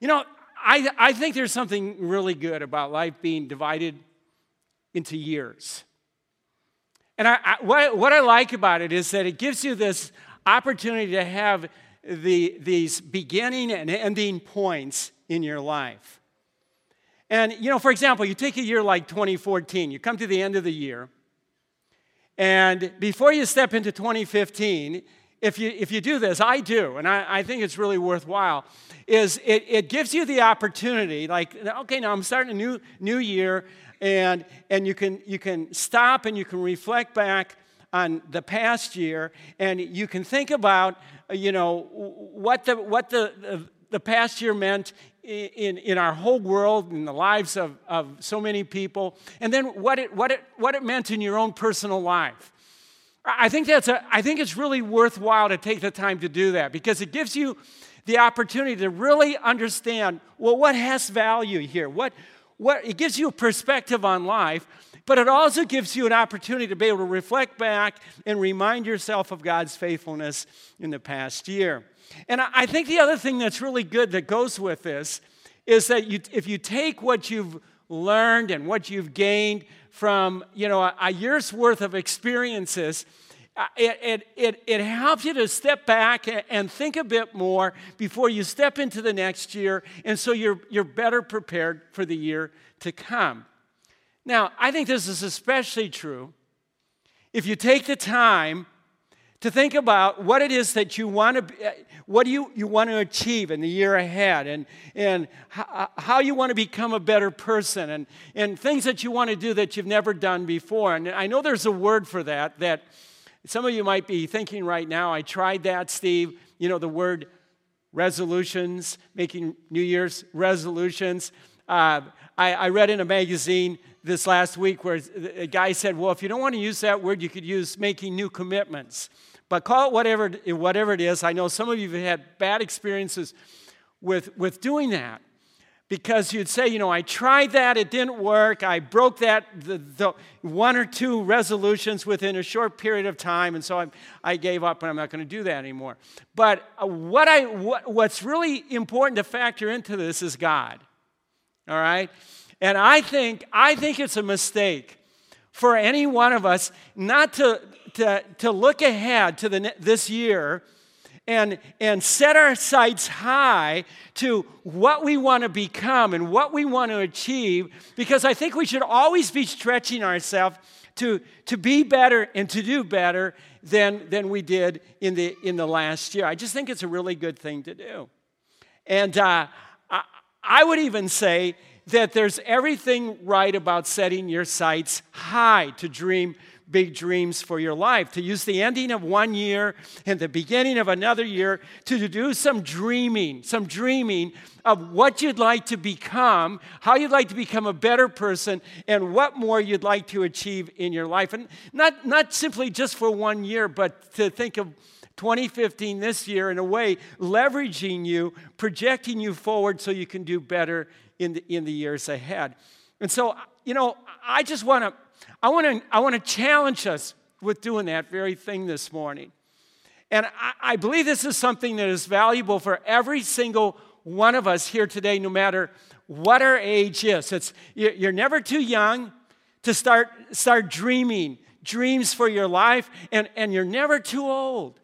You know, I, I think there's something really good about life being divided into years. And I, I, what, what I like about it is that it gives you this opportunity to have the, these beginning and ending points in your life. And, you know, for example, you take a year like 2014, you come to the end of the year, and before you step into 2015, if you, if you do this, I do, and I, I think it's really worthwhile, is it, it gives you the opportunity, like, okay, now I'm starting a new, new year, and, and you, can, you can stop and you can reflect back on the past year, and you can think about, you know, what the, what the, the, the past year meant in, in our whole world, in the lives of, of so many people, and then what it, what, it, what it meant in your own personal life. I think, that's a, I think it's really worthwhile to take the time to do that because it gives you the opportunity to really understand well, what has value here? What, what, it gives you a perspective on life, but it also gives you an opportunity to be able to reflect back and remind yourself of God's faithfulness in the past year. And I think the other thing that's really good that goes with this is that you, if you take what you've learned and what you've gained from you know a, a year's worth of experiences uh, it, it, it, it, helps you to step back and think a bit more before you step into the next year, and so you're, you're better prepared for the year to come. Now, I think this is especially true if you take the time to think about what it is that you want to uh, what do you, you want to achieve in the year ahead and, and how, how you want to become a better person and, and things that you want to do that you've never done before. And i know there's a word for that that some of you might be thinking right now i tried that steve. You know the word resolutions making new year's resolutions. Uh, I, I read in a magazine this last week where a guy said well if you don't want to use that word you could use making new commitments but call it whatever, whatever it is. I know some of you have had bad experiences with, with doing that because you'd say, you know, I tried that, it didn't work, I broke that, the, the one or two resolutions within a short period of time, and so I, I gave up and I'm not going to do that anymore. But uh, what I, what, what's really important to factor into this is God, all right? And I think, I think it's a mistake for any one of us not to, to, to look ahead to the, this year and, and set our sights high to what we want to become and what we want to achieve because I think we should always be stretching ourselves to, to be better and to do better than, than we did in the, in the last year. I just think it's a really good thing to do. And uh, I, I would even say that there's everything right about setting your sights high to dream big dreams for your life, to use the ending of one year and the beginning of another year to do some dreaming, some dreaming of what you'd like to become, how you'd like to become a better person, and what more you'd like to achieve in your life. And not, not simply just for one year, but to think of 2015 this year in a way, leveraging you, projecting you forward so you can do better in the, in the years ahead. And so, you know, I just want to I want to I want to challenge us with doing that very thing this morning. And I, I believe this is something that is valuable for every single one of us here today, no matter what our age is. It's, you're never too young to start, start dreaming dreams for your life, and, and you're never too old.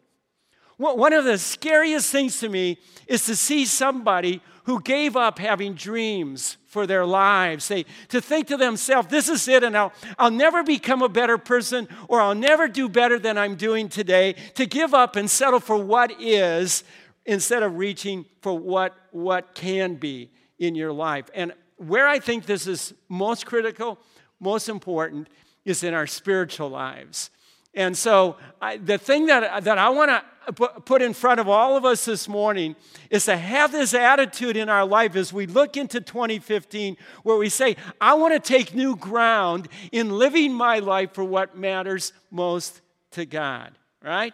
One of the scariest things to me is to see somebody who gave up having dreams for their lives. They, to think to themselves, this is it, and I'll, I'll never become a better person or I'll never do better than I'm doing today. To give up and settle for what is instead of reaching for what, what can be in your life. And where I think this is most critical, most important, is in our spiritual lives. And so, I, the thing that, that I want to put in front of all of us this morning is to have this attitude in our life as we look into 2015 where we say, I want to take new ground in living my life for what matters most to God, right?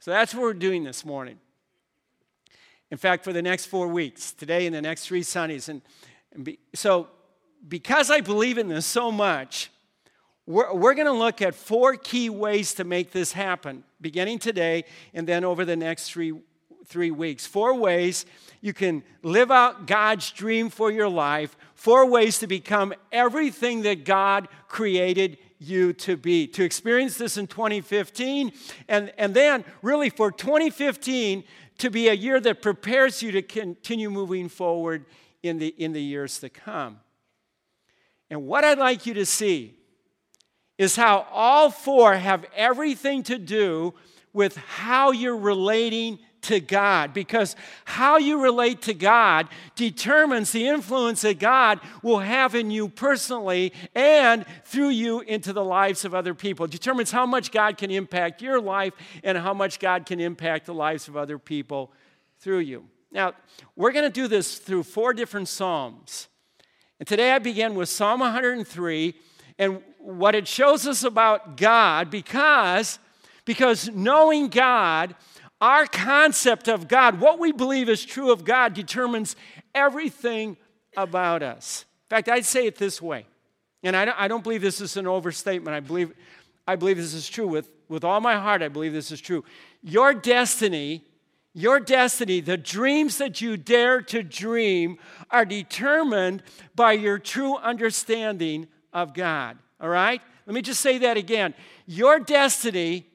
So that's what we're doing this morning. In fact, for the next four weeks, today and the next three Sundays. And, and be, so, because I believe in this so much, we're, we're going to look at four key ways to make this happen, beginning today and then over the next three three weeks. Four ways you can live out God's dream for your life, four ways to become everything that God created you to be. To experience this in 2015, and, and then really for 2015 to be a year that prepares you to continue moving forward in the, in the years to come. And what I'd like you to see is how all four have everything to do with how you're relating to God because how you relate to God determines the influence that God will have in you personally and through you into the lives of other people. It determines how much God can impact your life and how much God can impact the lives of other people through you. Now, we're going to do this through four different Psalms. And today I begin with Psalm 103 and what it shows us about God because because knowing God our concept of God, what we believe is true of God, determines everything about us. In fact, I'd say it this way, and I don't, I don't believe this is an overstatement. I believe, I believe this is true. With, with all my heart, I believe this is true. Your destiny, your destiny, the dreams that you dare to dream, are determined by your true understanding of God. All right? Let me just say that again. Your destiny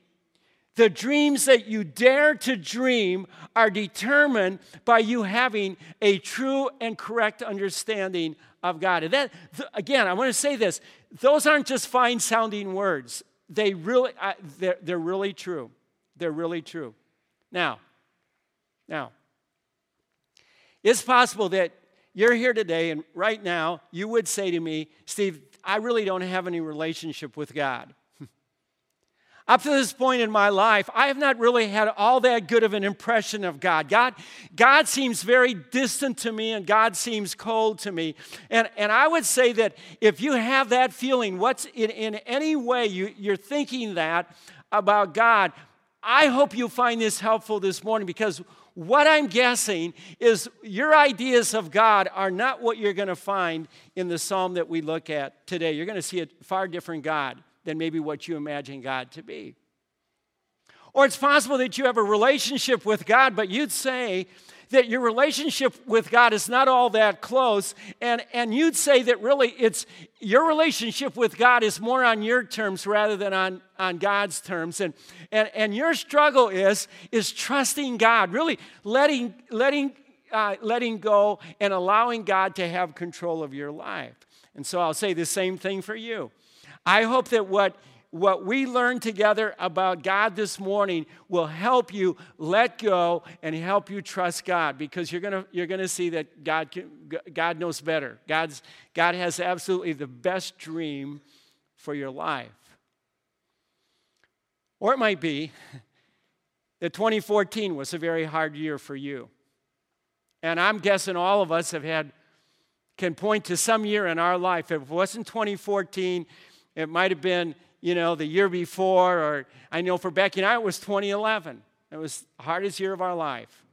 the dreams that you dare to dream are determined by you having a true and correct understanding of God. And that, again, I want to say this those aren't just fine sounding words, they really, they're, they're really true. They're really true. Now, now, it's possible that you're here today and right now you would say to me, Steve, I really don't have any relationship with God. Up to this point in my life, I have not really had all that good of an impression of God. God, God seems very distant to me and God seems cold to me. And, and I would say that if you have that feeling, what's in, in any way you, you're thinking that about God, I hope you find this helpful this morning because what I'm guessing is your ideas of God are not what you're going to find in the psalm that we look at today. You're going to see a far different God than maybe what you imagine God to be. Or it's possible that you have a relationship with God, but you'd say that your relationship with God is not all that close, and, and you'd say that really it's your relationship with God is more on your terms rather than on, on God's terms. And, and, and your struggle is, is trusting God, really letting, letting, uh, letting go and allowing God to have control of your life. And so I'll say the same thing for you. I hope that what, what we learned together about God this morning will help you let go and help you trust God because you're going you're gonna see that God, can, God knows better. God's, God has absolutely the best dream for your life. Or it might be that 2014 was a very hard year for you. And I'm guessing all of us have had, can point to some year in our life. If it wasn't 2014, it might have been, you know, the year before, or I know for Becky and I, it was 2011. It was the hardest year of our life.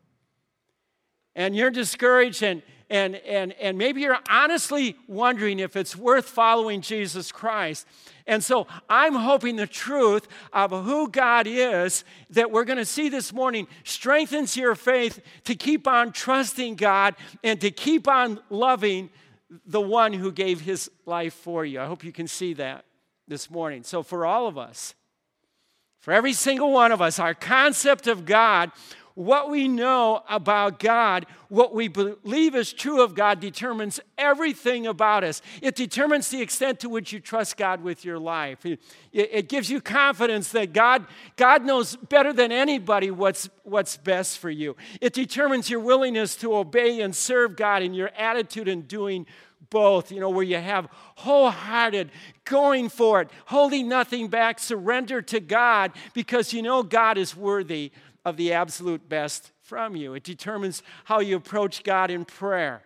And you're discouraged, and, and, and, and maybe you're honestly wondering if it's worth following Jesus Christ. And so I'm hoping the truth of who God is that we're going to see this morning strengthens your faith to keep on trusting God and to keep on loving the one who gave his life for you. I hope you can see that this morning. So, for all of us, for every single one of us, our concept of God, what we know about God, what we believe is true of God, determines everything about us. It determines the extent to which you trust God with your life. It, it, gives you confidence that God, God knows better than anybody what's, what's best for you. It determines your willingness to obey and serve God and your attitude in doing both, you know, where you have wholehearted, going for it, holding nothing back, surrender to God because you know God is worthy of the absolute best from you. It determines how you approach God in prayer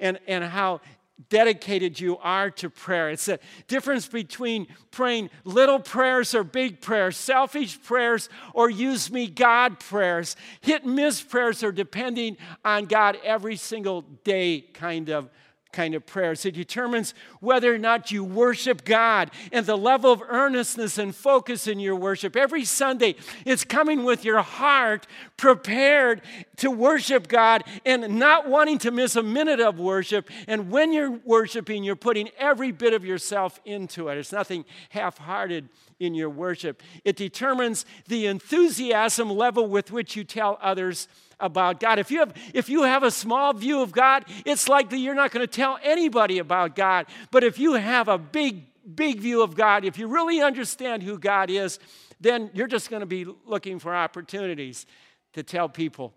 and, and how dedicated you are to prayer. It's a difference between praying little prayers or big prayers, selfish prayers or use me God prayers, hit and miss prayers or depending on God every single day kind of kind of prayers. It determines whether or not you worship God and the level of earnestness and focus in your worship. Every Sunday, it's coming with your heart prepared to worship God and not wanting to miss a minute of worship. And when you're worshiping, you're putting every bit of yourself into it. It's nothing half hearted in your worship. It determines the enthusiasm level with which you tell others about God. If you have, if you have a small view of God, it's likely you're not going to tell anybody about God. But if you have a big, big view of God, if you really understand who God is, then you're just going to be looking for opportunities to tell people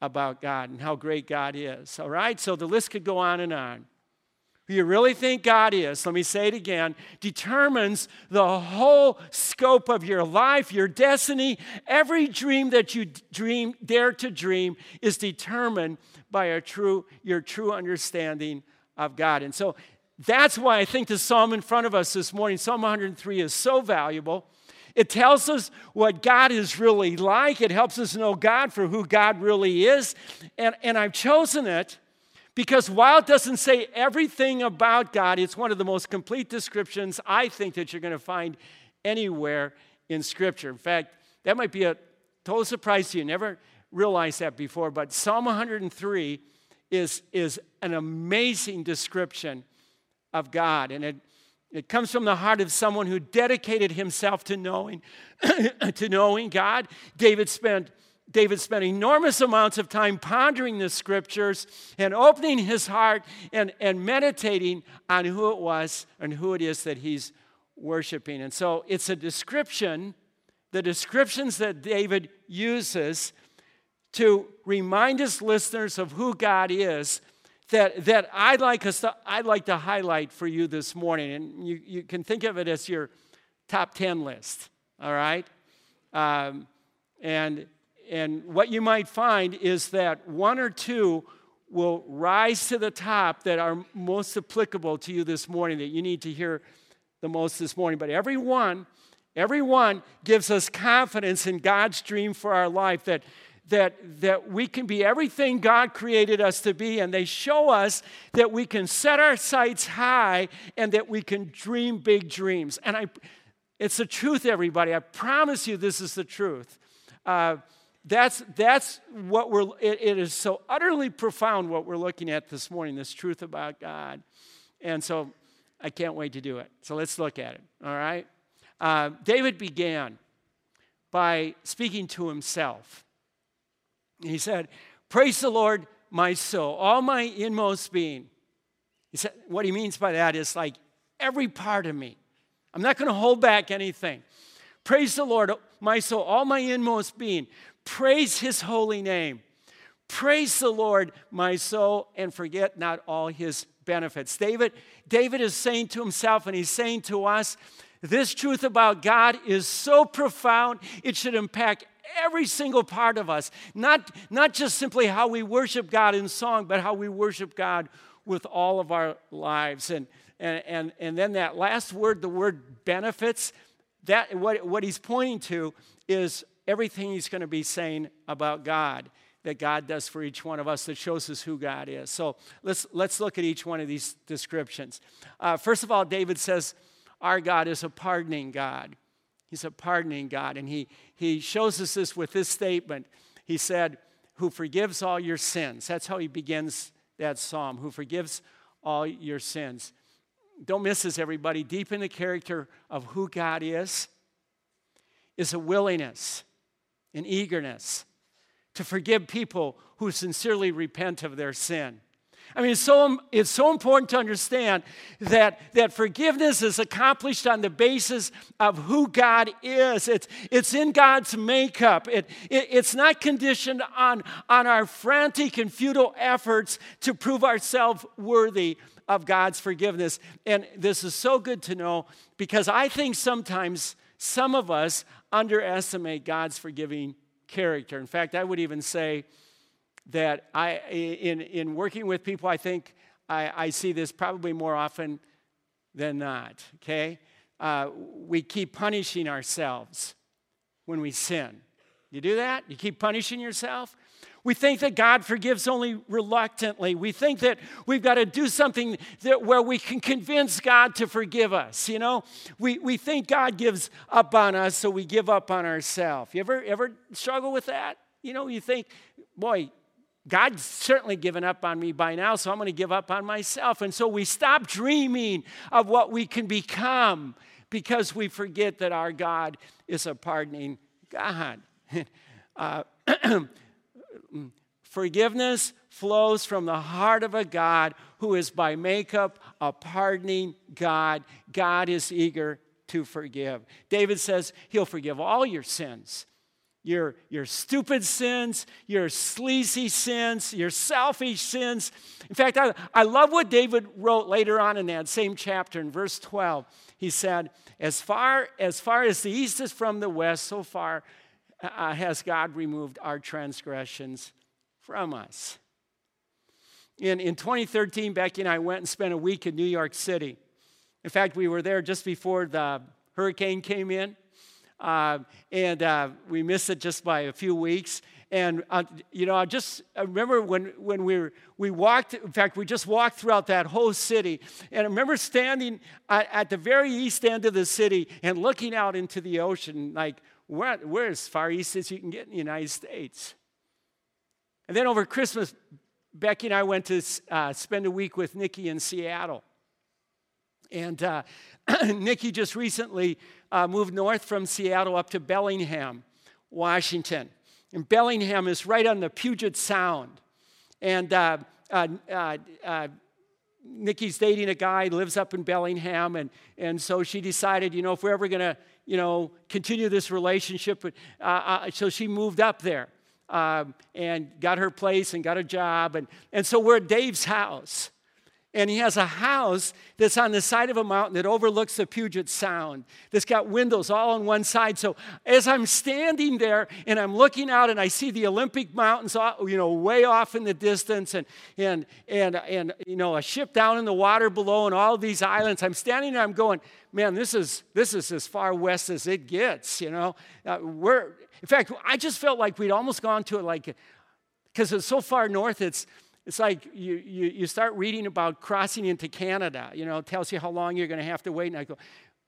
about God and how great God is. All right? So the list could go on and on who you really think God is, let me say it again, determines the whole scope of your life, your destiny. Every dream that you dream, dare to dream, is determined by a true, your true understanding of God. And so that's why I think the psalm in front of us this morning, Psalm 103, is so valuable. It tells us what God is really like. It helps us know God for who God really is. And, and I've chosen it because while it doesn't say everything about God, it's one of the most complete descriptions I think that you're going to find anywhere in Scripture. In fact, that might be a total surprise to you. Never realized that before, but Psalm 103 is, is an amazing description of God. And it, it comes from the heart of someone who dedicated himself to knowing, to knowing God. David spent David spent enormous amounts of time pondering the scriptures and opening his heart and, and meditating on who it was and who it is that he's worshiping. And so it's a description, the descriptions that David uses to remind his listeners of who God is that, that I'd, like us to, I'd like to highlight for you this morning. And you, you can think of it as your top 10 list, all right? Um, and and what you might find is that one or two will rise to the top that are most applicable to you this morning, that you need to hear the most this morning. But every one, every one gives us confidence in God's dream for our life that, that, that we can be everything God created us to be, and they show us that we can set our sights high and that we can dream big dreams. And I, it's the truth, everybody. I promise you this is the truth. Uh, that's, that's what we're, it, it is so utterly profound what we're looking at this morning, this truth about God. And so I can't wait to do it. So let's look at it, all right? Uh, David began by speaking to himself. He said, Praise the Lord, my soul, all my inmost being. He said, what he means by that is like every part of me. I'm not going to hold back anything. Praise the Lord, my soul, all my inmost being. Praise his holy name. Praise the Lord, my soul, and forget not all his benefits. David, David is saying to himself, and he's saying to us, this truth about God is so profound, it should impact every single part of us. Not, not just simply how we worship God in song, but how we worship God with all of our lives. And, and, and, and then that last word, the word benefits, that what, what he's pointing to is everything he's going to be saying about God that God does for each one of us that shows us who God is. So let's, let's look at each one of these descriptions. Uh, first of all, David says, Our God is a pardoning God. He's a pardoning God. And he, he shows us this with this statement. He said, Who forgives all your sins. That's how he begins that psalm, who forgives all your sins. Don't miss this, everybody. Deep in the character of who God is, is a willingness and eagerness to forgive people who sincerely repent of their sin. I mean, it's so, it's so important to understand that, that forgiveness is accomplished on the basis of who God is. It's, it's in God's makeup. It, it, it's not conditioned on, on our frantic and futile efforts to prove ourselves worthy of God's forgiveness. And this is so good to know because I think sometimes some of us underestimate God's forgiving character. In fact, I would even say that I, in, in working with people, I think I, I see this probably more often than not, okay? Uh, we keep punishing ourselves when we sin. You do that? You keep punishing yourself? We think that God forgives only reluctantly. We think that we've got to do something that, where we can convince God to forgive us. You know, we, we think God gives up on us, so we give up on ourselves. You ever, ever struggle with that? You know, you think, boy, God's certainly given up on me by now, so I'm going to give up on myself. And so we stop dreaming of what we can become because we forget that our God is a pardoning God. uh, Mm. Forgiveness flows from the heart of a God who is by makeup a pardoning God. God is eager to forgive. David says he'll forgive all your sins. Your, your stupid sins, your sleazy sins, your selfish sins. In fact, I, I love what David wrote later on in that same chapter in verse 12. He said, As far as, far as the east is from the west, so far uh, has God removed our transgressions from us. In, in 2013, Becky and I went and spent a week in New York City. In fact, we were there just before the hurricane came in, uh, and uh, we missed it just by a few weeks. And uh, you know, I just I remember when when we were, we walked. In fact, we just walked throughout that whole city, and I remember standing at, at the very east end of the city and looking out into the ocean, like we're, we're as far east as you can get in the United States. And then over Christmas, Becky and I went to uh, spend a week with Nikki in Seattle. And uh, Nikki just recently uh, moved north from Seattle up to Bellingham, Washington. And Bellingham is right on the Puget Sound. And uh, uh, uh, Nikki's dating a guy, lives up in Bellingham, and, and so she decided, you know, if we're ever going to you know, continue this relationship. Uh, uh, so she moved up there um, and got her place and got a job. And, and so we're at Dave's house. And he has a house that's on the side of a mountain that overlooks the Puget Sound, that's got windows all on one side. So as I'm standing there and I'm looking out and I see the Olympic Mountains, you know, way off in the distance and, and, and, and you know, a ship down in the water below and all these islands, I'm standing there, I'm going, man, this is, this is as far west as it gets, you know. Uh, we're, in fact, I just felt like we'd almost gone to it like, because it's so far north, it's, it's like you, you, you start reading about crossing into Canada. You know, tells you how long you're going to have to wait. And I go,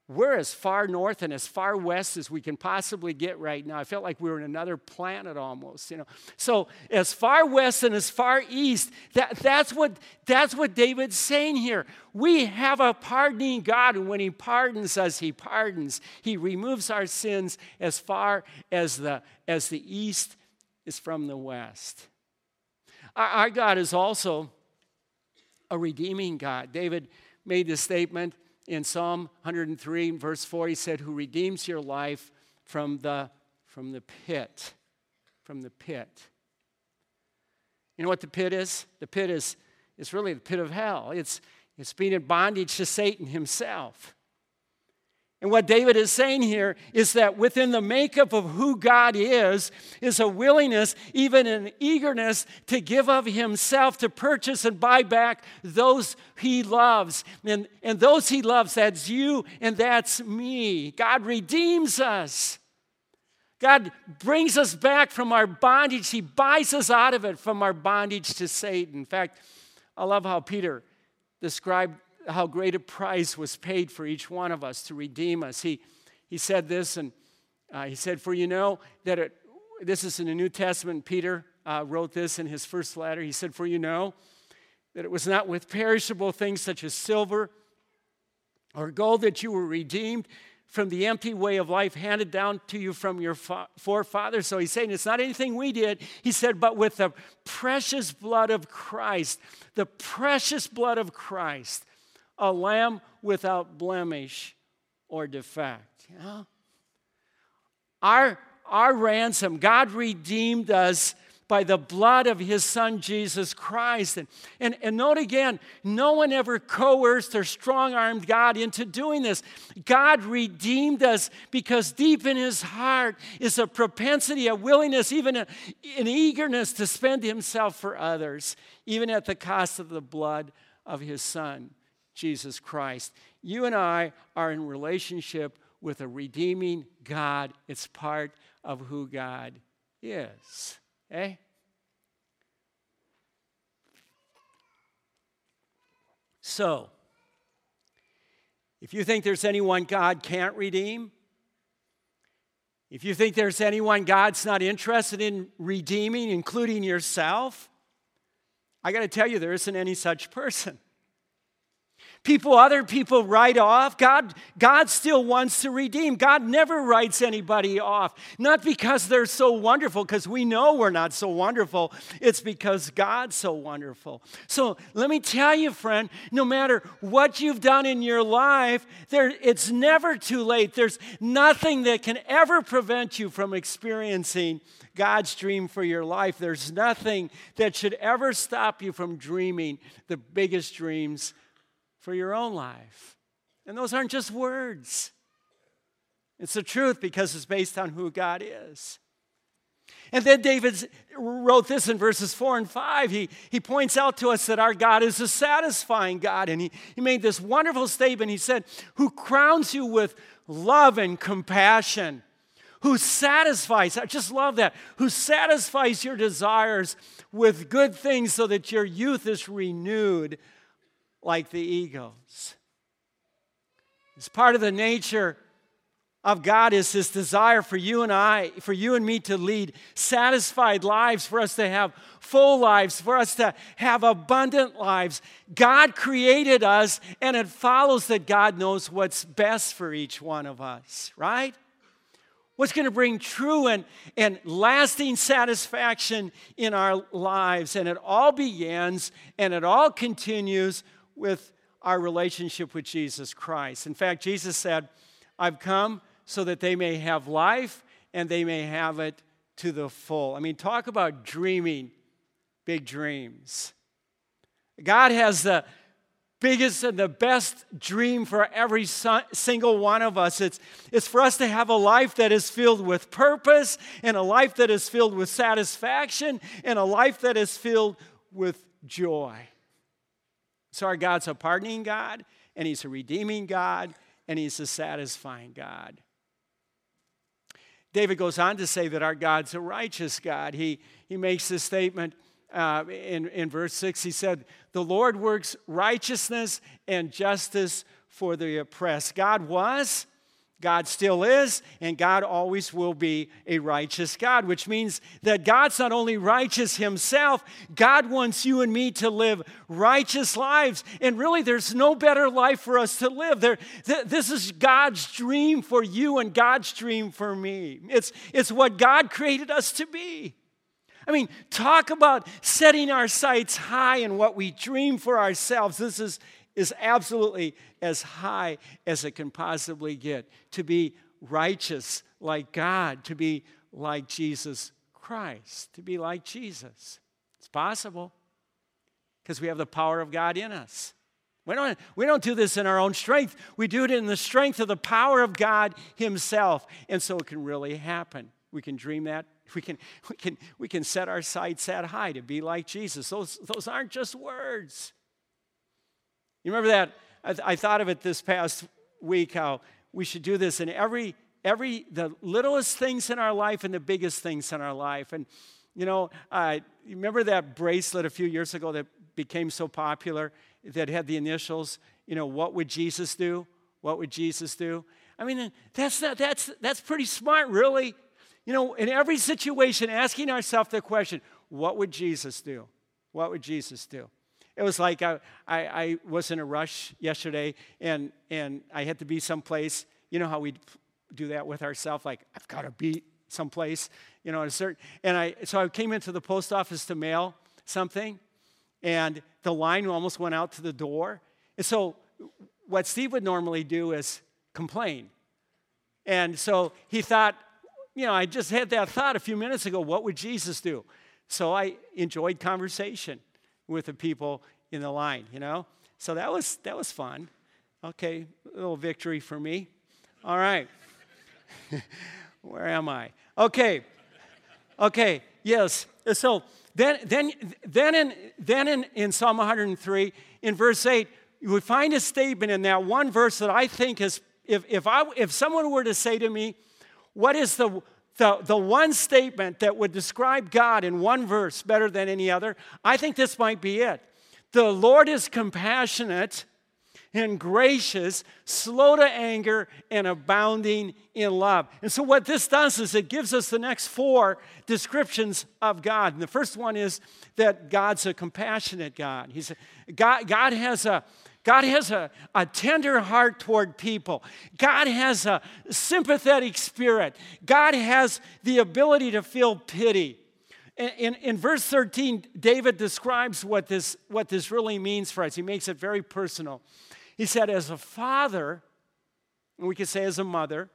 we're as far north and as far west as we can possibly get right now. I felt like we were in another planet almost, you know. So as far west and as far east, that, that's, what, that's what David's saying here. We have a pardoning God, and when he pardons us, he pardons. He removes our sins as far as the, as the east is from the west. Our God is also a redeeming God. David made this statement in Psalm 103, verse 4. He said, Who redeems your life from the, from the pit. From the pit. You know what the pit is? The pit is, is really the pit of hell. It's, it's being in bondage to Satan himself. And what David is saying here is that within the makeup of who God is, is a willingness, even an eagerness to give of himself to purchase and buy back those he loves. And, and those he loves, that's you and that's me. God redeems us. God brings us back from our bondage. He buys us out of it from our bondage to Satan. In fact, I love how Peter described how great a price was paid for each one of us to redeem us. He, he said this, and uh, he said, For you know that it, this is in the New Testament. Peter uh, wrote this in his first letter. He said, For you know that it was not with perishable things such as silver or gold that you were redeemed from the empty way of life handed down to you from your fa- forefathers. So he's saying it's not anything we did. He said, but with the precious blood of Christ, the precious blood of Christ a lamb without blemish or defect. Our, our ransom, God redeemed us by the blood of his son Jesus Christ. And, and, and note again, no one ever coerced or strong armed God into doing this. God redeemed us because deep in his heart is a propensity, a willingness, even a, an eagerness to spend himself for others, even at the cost of the blood of his son. Jesus Christ. You and I are in relationship with a redeeming God. It's part of who God is. Okay? So, if you think there's anyone God can't redeem, if you think there's anyone God's not interested in redeeming, including yourself, I got to tell you, there isn't any such person people other people write off. God god still wants to redeem. God never writes anybody off. Not because they're so wonderful because we know we're not so wonderful. It's because god's so wonderful. So let me tell you friend no matter what you've done in your life there it's never too late. There's nothing that can ever prevent you from experiencing God's dream for your life. There's nothing that should ever stop you from dreaming the biggest dreams for your own life. And those aren't just words, it's the truth because it's based on who God is. And then David wrote this in verses 4 and 5. He, he points out to us that our God is a satisfying God. And he, he made this wonderful statement. He said, Who crowns you with love and compassion, who satisfies, I just love that, who satisfies your desires with good things so that your youth is renewed like the eagles. It's part of the nature of God is this desire for you and I, for you and me to lead satisfied lives, for us to have full lives, for us to have abundant lives. God created us, and it follows that God knows what's best for each one of us, right? What's going to bring true and, and lasting satisfaction in our lives. And it all begins and it all continues with our relationship with Jesus Christ. In fact, Jesus said, I've come so that they may have life and they may have it to the full. I mean, talk about dreaming big dreams. God has the biggest and the best dream for every single one of us. It's, it's for us to have a life that is filled with purpose, and a life that is filled with satisfaction, and a life that is filled with joy. So our God's a pardoning God, and He's a redeeming God, and He's a satisfying God. David goes on to say that our God's a righteous God. He, he makes this statement uh, in, in verse 6. He said, The Lord works righteousness and justice for the oppressed. God was God still is, and God always will be a righteous God, which means that God's not only righteous himself, God wants you and me to live righteous lives. And really, there's no better life for us to live. There, th- this is God's dream for you and God's dream for me. It's, it's what God created us to be. I mean, talk about setting our sights high and what we dream for ourselves. This is is absolutely as high as it can possibly get. To be righteous like God, to be like Jesus Christ, to be like Jesus. It's possible because we have the power of God in us. We don't, we don't do this in our own strength. We do it in the strength of the power of God Himself. And so it can really happen. We can dream that. We can, we can, we can set our sights that high to be like Jesus. Those, those aren't just words. You remember that? I, I thought of it this past week how we should do this in every every the littlest things in our life and the biggest things in our life. And you know uh, remember that bracelet a few years ago that became so popular that had the initials you know what would jesus do? What would jesus do? I mean that's not, that's that's pretty smart really. You know in every situation asking ourselves the question what would jesus do? What would jesus do it was like I, I, I, was in a rush yesterday and, and I had to be someplace. You know how we do that with ourselves, like, I've got to be someplace, you know, at a certain, and I, so I came into the post office to mail something, and the line almost went out to the door. And so what Steve would normally do is complain. And so he thought, you know, I just had that thought a few minutes ago, what would Jesus do? So I enjoyed conversation with the people in the line, you know? So that was that was fun. Okay, a little victory for me. All right. Where am I? Okay. Okay, yes. So then then then in then in, in Psalm 103, in verse 8, you would find a statement in that one verse that I think is if if I if someone were to say to me, what is the the, the one statement that would describe God in one verse better than any other, I think this might be it. The Lord is compassionate and gracious, slow to anger, and abounding in love. And so, what this does is it gives us the next four descriptions of God. And the first one is that God's a compassionate God. He's a, God, God has a God has a, a tender heart toward people. God has a sympathetic spirit. God has the ability to feel pity. In, in, verse 13, David describes what this, what this really means for us. He makes it very personal. He said, as a father, we could say as a mother,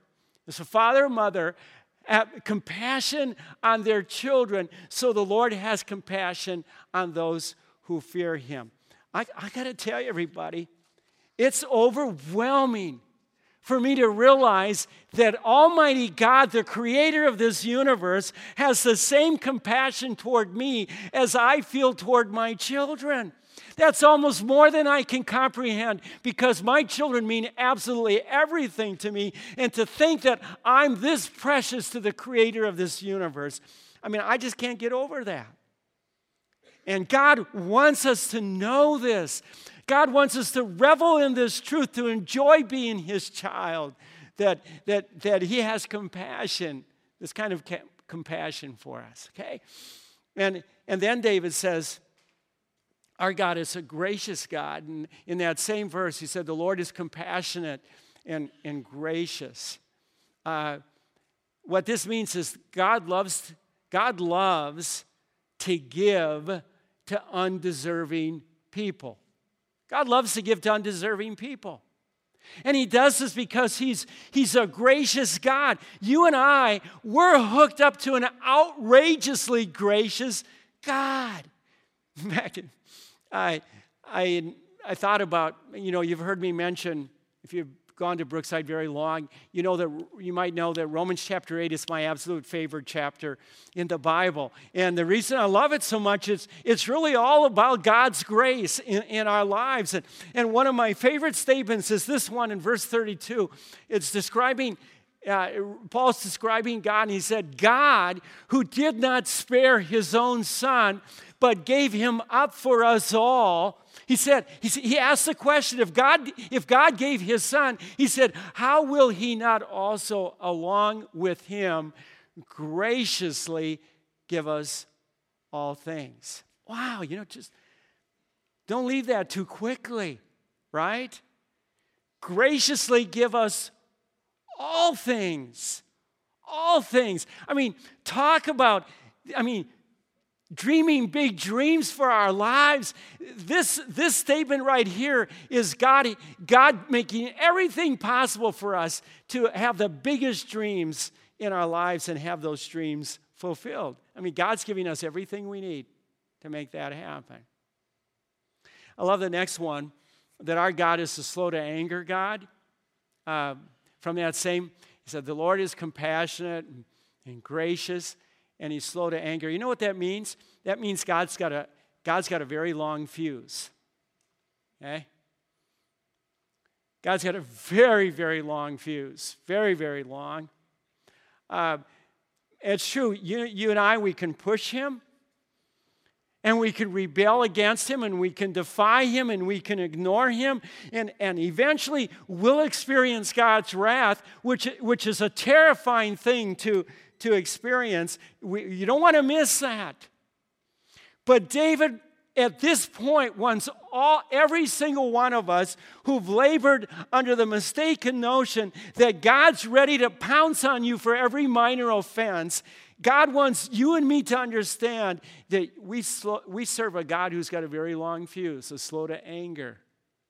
as a father or mother, have compassion on their children, so the Lord has compassion on those who fear him. I, I got to tell you, everybody, it's overwhelming for me to realize that Almighty God, the creator of this universe, has the same compassion toward me as I feel toward my children. That's almost more than I can comprehend because my children mean absolutely everything to me. And to think that I'm this precious to the creator of this universe, I mean, I just can't get over that. And God wants us to know this. God wants us to revel in this truth, to enjoy being His child, that, that, that He has compassion, this kind of compassion for us, okay? And, and then David says, our God is a gracious God. And in that same verse, he said, The Lord is compassionate and, and gracious. Uh, what this means is God loves, God loves to give to undeserving people. God loves to give to undeserving people. And he does this because he's, he's a gracious God. You and I, we're hooked up to an outrageously gracious God. Back I, I, I thought about, you know, you've heard me mention, if you've gone to Brookside very long, you know that you might know that Romans chapter 8 is my absolute favorite chapter in the Bible. And the reason I love it so much is it's really all about God's grace in, in our lives. And, and one of my favorite statements is this one in verse 32. It's describing uh, Paul's describing God, and he said, God, who did not spare his own son, but gave him up for us all. He said, he, he asked the question if God, if God gave his son, he said, how will he not also, along with him, graciously give us all things? Wow, you know, just don't leave that too quickly, right? Graciously give us all things. All things. I mean, talk about, I mean, dreaming big dreams for our lives. This, this statement right here is God, God making everything possible for us to have the biggest dreams in our lives and have those dreams fulfilled. I mean, God's giving us everything we need to make that happen. I love the next one that our God is a slow to anger God. Uh, from that same, he said, The Lord is compassionate and, gracious and he's slow to anger. You know what that means? That means God's got a, God's got a very long fuse. Okay? God's got a very, very long fuse. Very, very long. Uh, it's true. You, you and I, we can push him and we can rebel against him and we can defy him and we can ignore him and, and eventually we'll experience god's wrath which, which is a terrifying thing to, to experience. We, you don't want to miss that. But David, at this point, wants all, every single one of us who've labored under the mistaken notion that God's ready to pounce on you for every minor offense. God wants you and me to understand that we, slow, we serve a God who's got a very long fuse, a slow to anger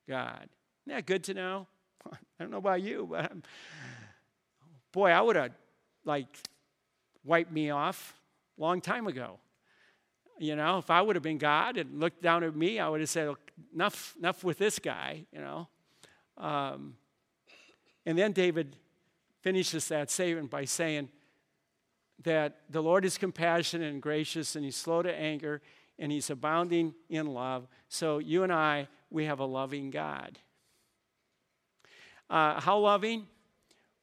God. Isn't that good to know? I don't know about you, but I'm, boy, I would have like wiped me off a long time ago. You know, if I would have been God and looked down at me, I would have said, enough, enough with this guy, you know. Um, and then David finishes that statement by saying that the Lord is compassionate and gracious, and he's slow to anger, and he's abounding in love. So you and I, we have a loving God. Uh, how loving?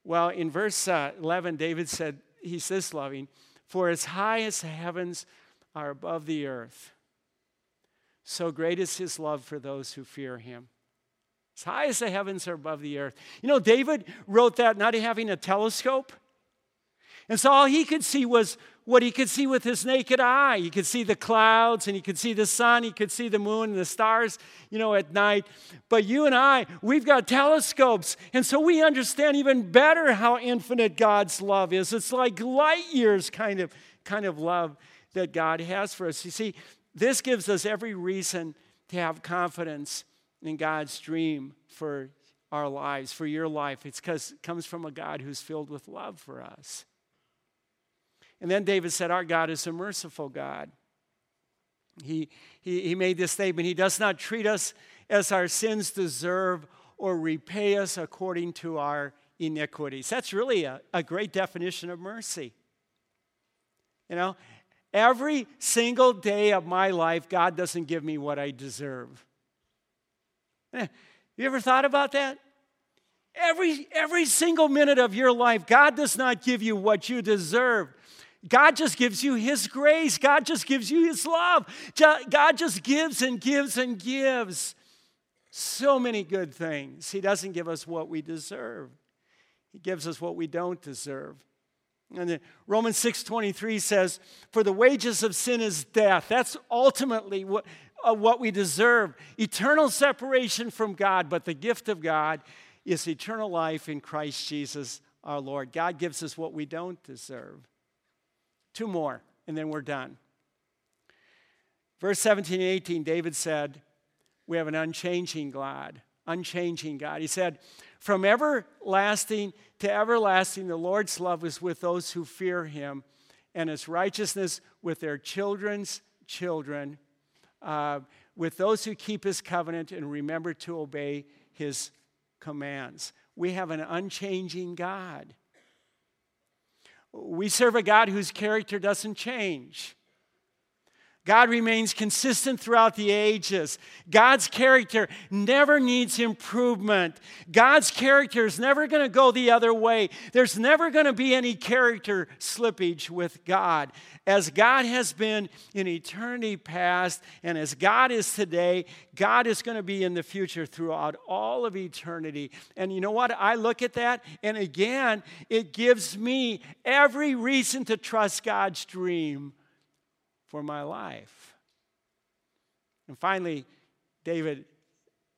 Well, in verse uh, 11, David said, he's this loving, for as high as the heavens are above the earth, so great is his love for those who fear him. As high as the heavens are above the earth. You know, David wrote that not having a telescope. And so all he could see was what he could see with his naked eye. He could see the clouds and he could see the sun, he could see the moon and the stars, you know, at night. But you and I, we've got telescopes. And so we understand even better how infinite God's love is. It's like light years kind of kind of love that God has for us. You see, this gives us every reason to have confidence in God's dream for our lives, for your life. It's because it comes from a God who's filled with love for us. And then David said, Our God is a merciful God. He, he, he made this statement He does not treat us as our sins deserve or repay us according to our iniquities. That's really a, a great definition of mercy. You know, Every single day of my life, God doesn't give me what I deserve. Eh, you ever thought about that? Every, every single minute of your life, God does not give you what you deserve. God just gives you His grace. God just gives you His love. God just gives and gives and gives so many good things. He doesn't give us what we deserve, He gives us what we don't deserve. And then Romans 6:23 says, "For the wages of sin is death." That's ultimately what, uh, what we deserve, eternal separation from God, but the gift of God is eternal life in Christ Jesus our Lord. God gives us what we don't deserve. Two more, and then we're done. Verse 17 and 18, David said, We have an unchanging God, unchanging God. He said, From everlasting to everlasting, the Lord's love is with those who fear him, and his righteousness with their children's children, uh, with those who keep his covenant and remember to obey his commands. We have an unchanging God. We serve a God whose character doesn't change. God remains consistent throughout the ages. God's character never needs improvement. God's character is never going to go the other way. There's never going to be any character slippage with God. As God has been in eternity past, and as God is today, God is going to be in the future throughout all of eternity. And you know what? I look at that, and again, it gives me every reason to trust God's dream for my life. And finally, David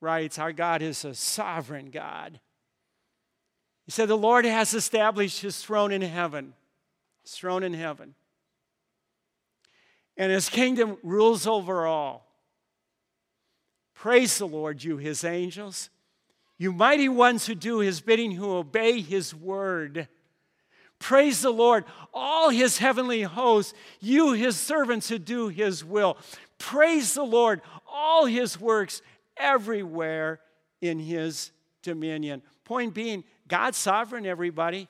writes, Our God is a sovereign God. He said, The Lord has established his throne in heaven, his throne in heaven. And his kingdom rules over all. Praise the Lord, you his angels, you mighty ones who do his bidding, who obey his word. Praise the Lord, all his heavenly hosts, you his servants who do his will. Praise the Lord, all his works everywhere in his dominion. Point being, God's sovereign, everybody.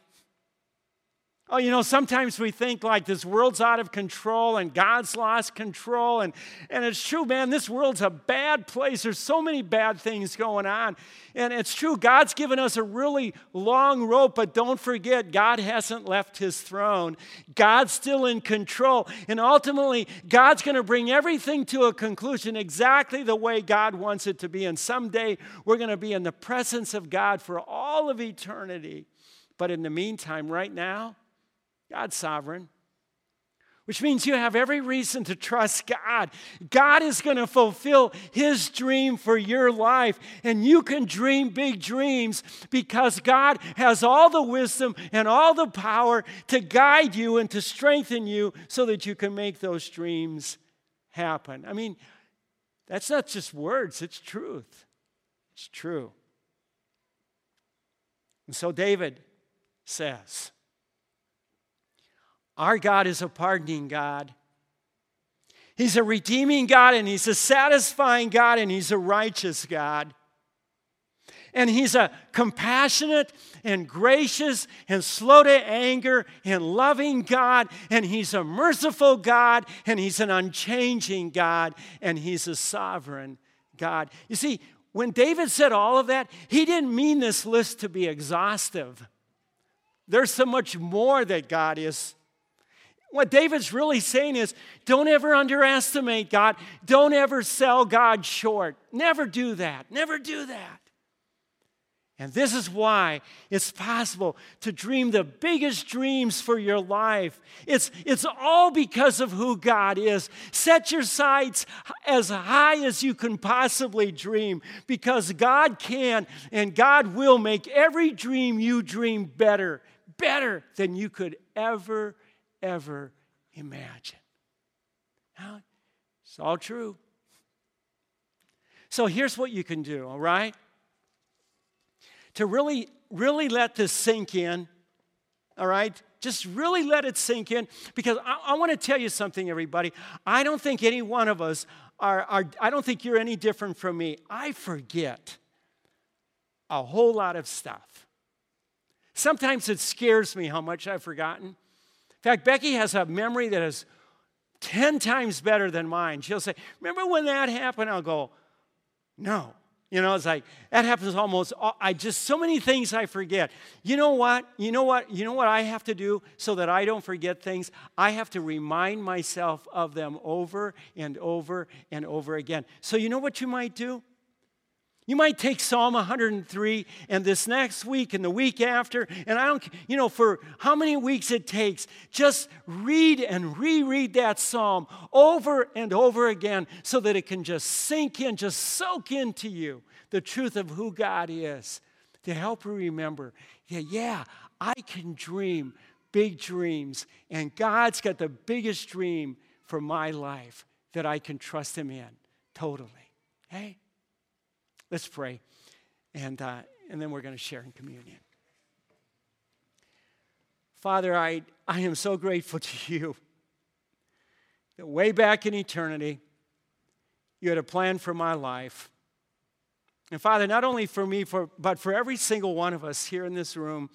Oh, you know, sometimes we think like this world's out of control and God's lost control. And, and it's true, man, this world's a bad place. There's so many bad things going on. And it's true, God's given us a really long rope, but don't forget, God hasn't left his throne. God's still in control. And ultimately, God's going to bring everything to a conclusion exactly the way God wants it to be. And someday, we're going to be in the presence of God for all of eternity. But in the meantime, right now, God's sovereign, which means you have every reason to trust God. God is going to fulfill His dream for your life, and you can dream big dreams because God has all the wisdom and all the power to guide you and to strengthen you so that you can make those dreams happen. I mean, that's not just words, it's truth. It's true. And so David says, our God is a pardoning God. He's a redeeming God and He's a satisfying God and He's a righteous God. And He's a compassionate and gracious and slow to anger and loving God. And He's a merciful God and He's an unchanging God and He's a sovereign God. You see, when David said all of that, he didn't mean this list to be exhaustive. There's so much more that God is What David's really saying is don't ever underestimate God. Don't ever sell God short. Never do that. Never do that. And this is why it's possible to dream the biggest dreams for your life. It's, it's all because of who God is. Set your sights as high as you can possibly dream because God can and God will make every dream you dream better, better than you could ever, ever imagine. Now, it's all true. So here's what you can do, all right? to really, really let this sink in, all right? Just really let it sink in because I, I want to tell you something, everybody. I don't think any one of us are, are, I don't think you're any different from me. I forget a whole lot of stuff. Sometimes it scares me how much I've forgotten. In fact, Becky has a memory that is 10 times better than mine. She'll say, Remember when that happened? I'll go, No. You know, it's like that happens almost. I just so many things I forget. You know what? You know what? You know what I have to do so that I don't forget things? I have to remind myself of them over and over and over again. So, you know what you might do? You might take Psalm 103 and this next week and the week after, and I don't, you know, for how many weeks it takes, just read and reread that psalm over and over again so that it can just sink in, just soak into you the truth of who God is to help you remember, yeah, yeah, I can dream big dreams, and God's got the biggest dream for my life that I can trust Him in totally. Hey? Let's pray, and, uh, and then we're going to share in communion. Father, I, I am so grateful to you that way back in eternity, you had a plan for my life. And Father, not only for me, for, but for every single one of us here in this room,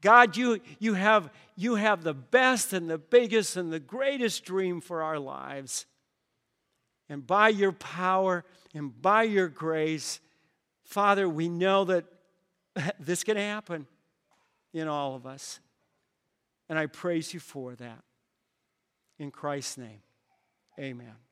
God, you, you, have, you have the best and the biggest and the greatest dream for our lives. And by your power and by your grace, Father, we know that this can happen in all of us. And I praise you for that. In Christ's name, amen.